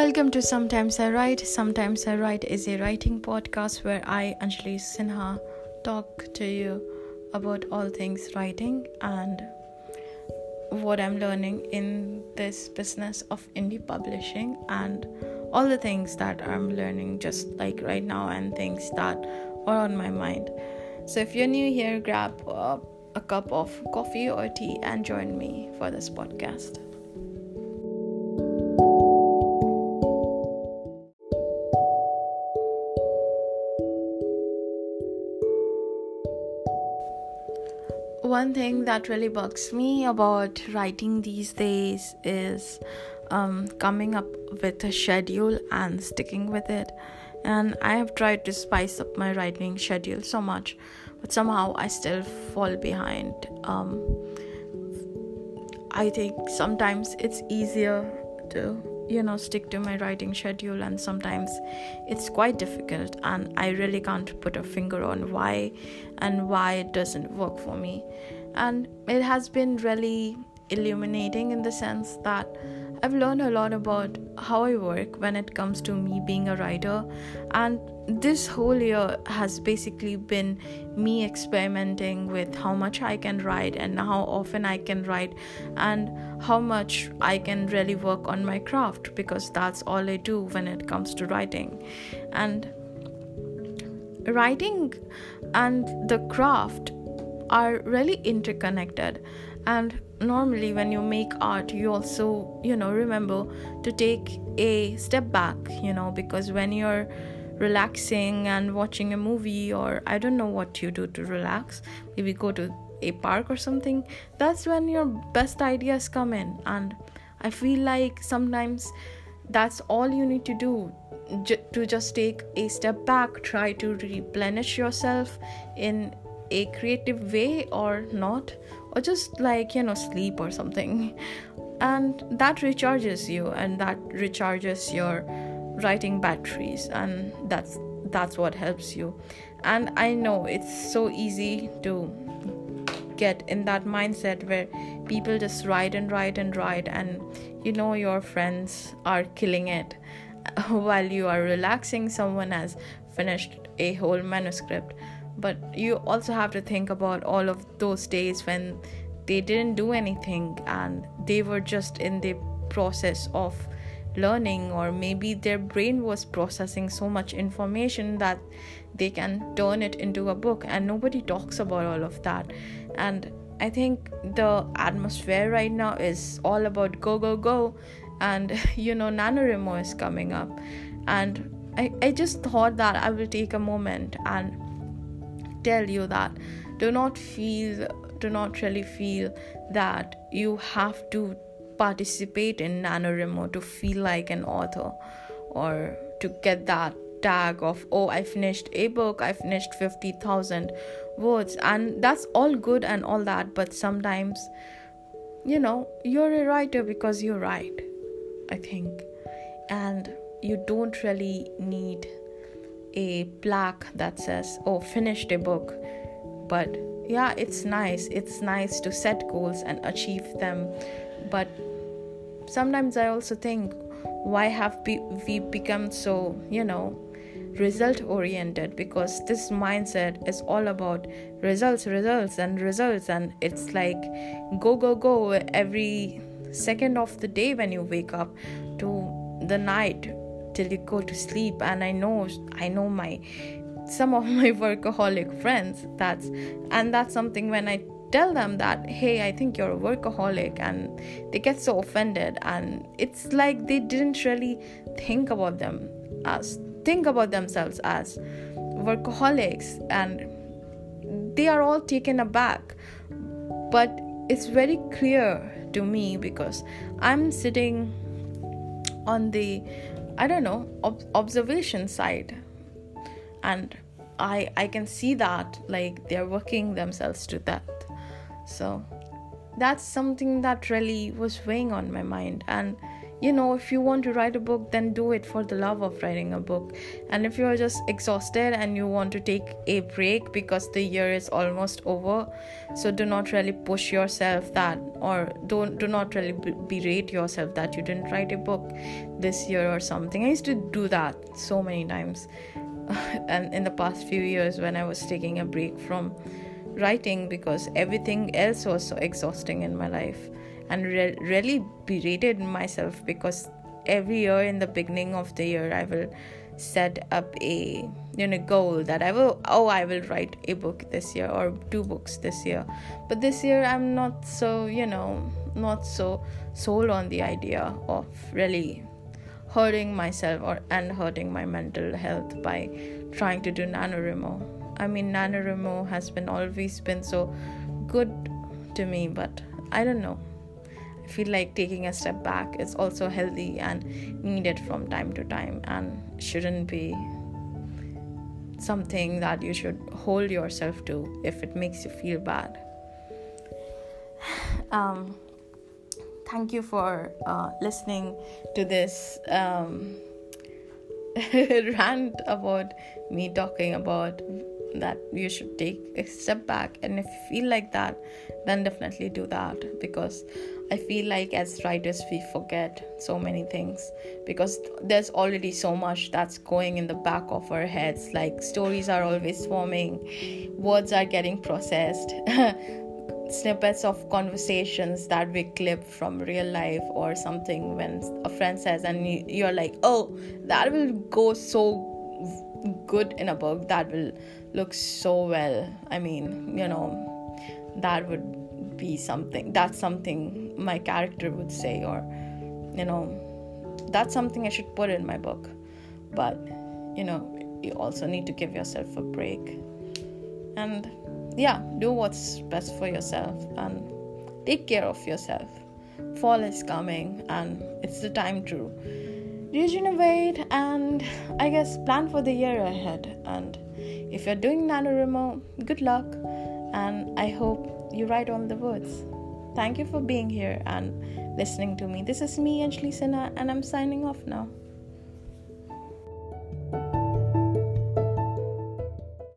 Welcome to Sometimes I Write. Sometimes I Write is a writing podcast where I, Anjali Sinha, talk to you about all things writing and what I'm learning in this business of indie publishing and all the things that I'm learning just like right now and things that are on my mind. So if you're new here, grab uh, a cup of coffee or tea and join me for this podcast. One thing that really bugs me about writing these days is um, coming up with a schedule and sticking with it. And I have tried to spice up my writing schedule so much, but somehow I still fall behind. Um, I think sometimes it's easier to you know stick to my writing schedule and sometimes it's quite difficult and i really can't put a finger on why and why it doesn't work for me. And it has been really illuminating in the sense that I've learned a lot about how I work when it comes to me being a writer. And this whole year has basically been me experimenting with how much I can write and how often I can write and how much I can really work on my craft because that's all I do when it comes to writing. And writing and the craft are really interconnected and normally when you make art you also you know remember to take a step back you know because when you're relaxing and watching a movie or i don't know what you do to relax maybe go to a park or something that's when your best ideas come in. And i feel like sometimes that's all you need to do j- to just take a step back try to replenish yourself in a creative way or not or just like you know sleep or something. And that recharges you and that recharges your writing batteries and that's that's what helps you. And i know it's so easy to get in that mindset where people just write and write and write and you know your friends are killing it while you are relaxing. Someone has finished a whole manuscript but you also have to think about all of those days when they didn't do anything and they were just in the process of learning or maybe their brain was processing so much information that they can turn it into a book and nobody talks about all of that. And i think the atmosphere right now is all about go go go and you know NaNoWriMo is coming up. And I, I just thought that i will take a moment and tell you that. Do not feel do not really feel that you have to participate in NaNoWriMo to feel like an author or to get that tag of oh i finished a book i finished 50000 words. And that's all good and all that but sometimes you know you're a writer because you write i think. And you don't really need a plaque that says, Oh, finished a book. But yeah, it's nice. It's nice to set goals and achieve them. But sometimes I also think, why have we become so, you know, result oriented? Because this mindset is all about results, results, and results. And it's like go, go, go every second of the day when you wake up to the night till you go to sleep. And i know i know my some of my workaholic friends that's and that's something when i tell them that hey i think you're a workaholic and they get so offended. And it's like they didn't really think about them as think about themselves as workaholics. And they are all taken aback. But it's very clear to me because i'm sitting on the I don't know ob- observation side, and I I can see that like they're working themselves to death. So that's something that really was weighing on my mind and you know if you want to write a book then do it for the love of writing a book. And if you're just exhausted and you want to take a break because the year is almost over so do not really push yourself that or don't do not really berate yourself that you didn't write a book this year or something. I used to do that so many times. And in the past few years when i was taking a break from writing because everything else was so exhausting in my life and re- really berated myself because every year in the beginning of the year I will set up a you know goal that I will oh I will write a book this year or two books this year but this year I'm not so you know not so sold on the idea of really hurting myself or and hurting my mental health by trying to do NaNoWriMo I mean, NaNoWriMo has been always been so good to me, but I don't know. Feel like taking a step back is also healthy and needed from time to time and shouldn't be something that you should hold yourself to if it makes you feel bad. Um, thank you for uh, listening to this um, rant about me talking about that you should take a step back. And if you feel like that then definitely do that. Because i feel like as writers we forget so many things. Because there's already so much that's going in the back of our heads. Like stories are always forming. Words are getting processed. Snippets of conversations that we clip from real life or something when a friend says and you're like oh that will go so good in a book that will look so well. I mean you know that would be something that's something my character would say or you know that's something i should put in my book. But you know you also need to give yourself a break. And yeah do what's best for yourself and take care of yourself. Fall is coming and it's the time to regenerate and I guess plan for the year ahead. And if you're doing NaNoWriMo, good luck and I hope you write all the words. Thank you for being here and listening to me. This is me, Anjali Sinha, and I'm signing off now.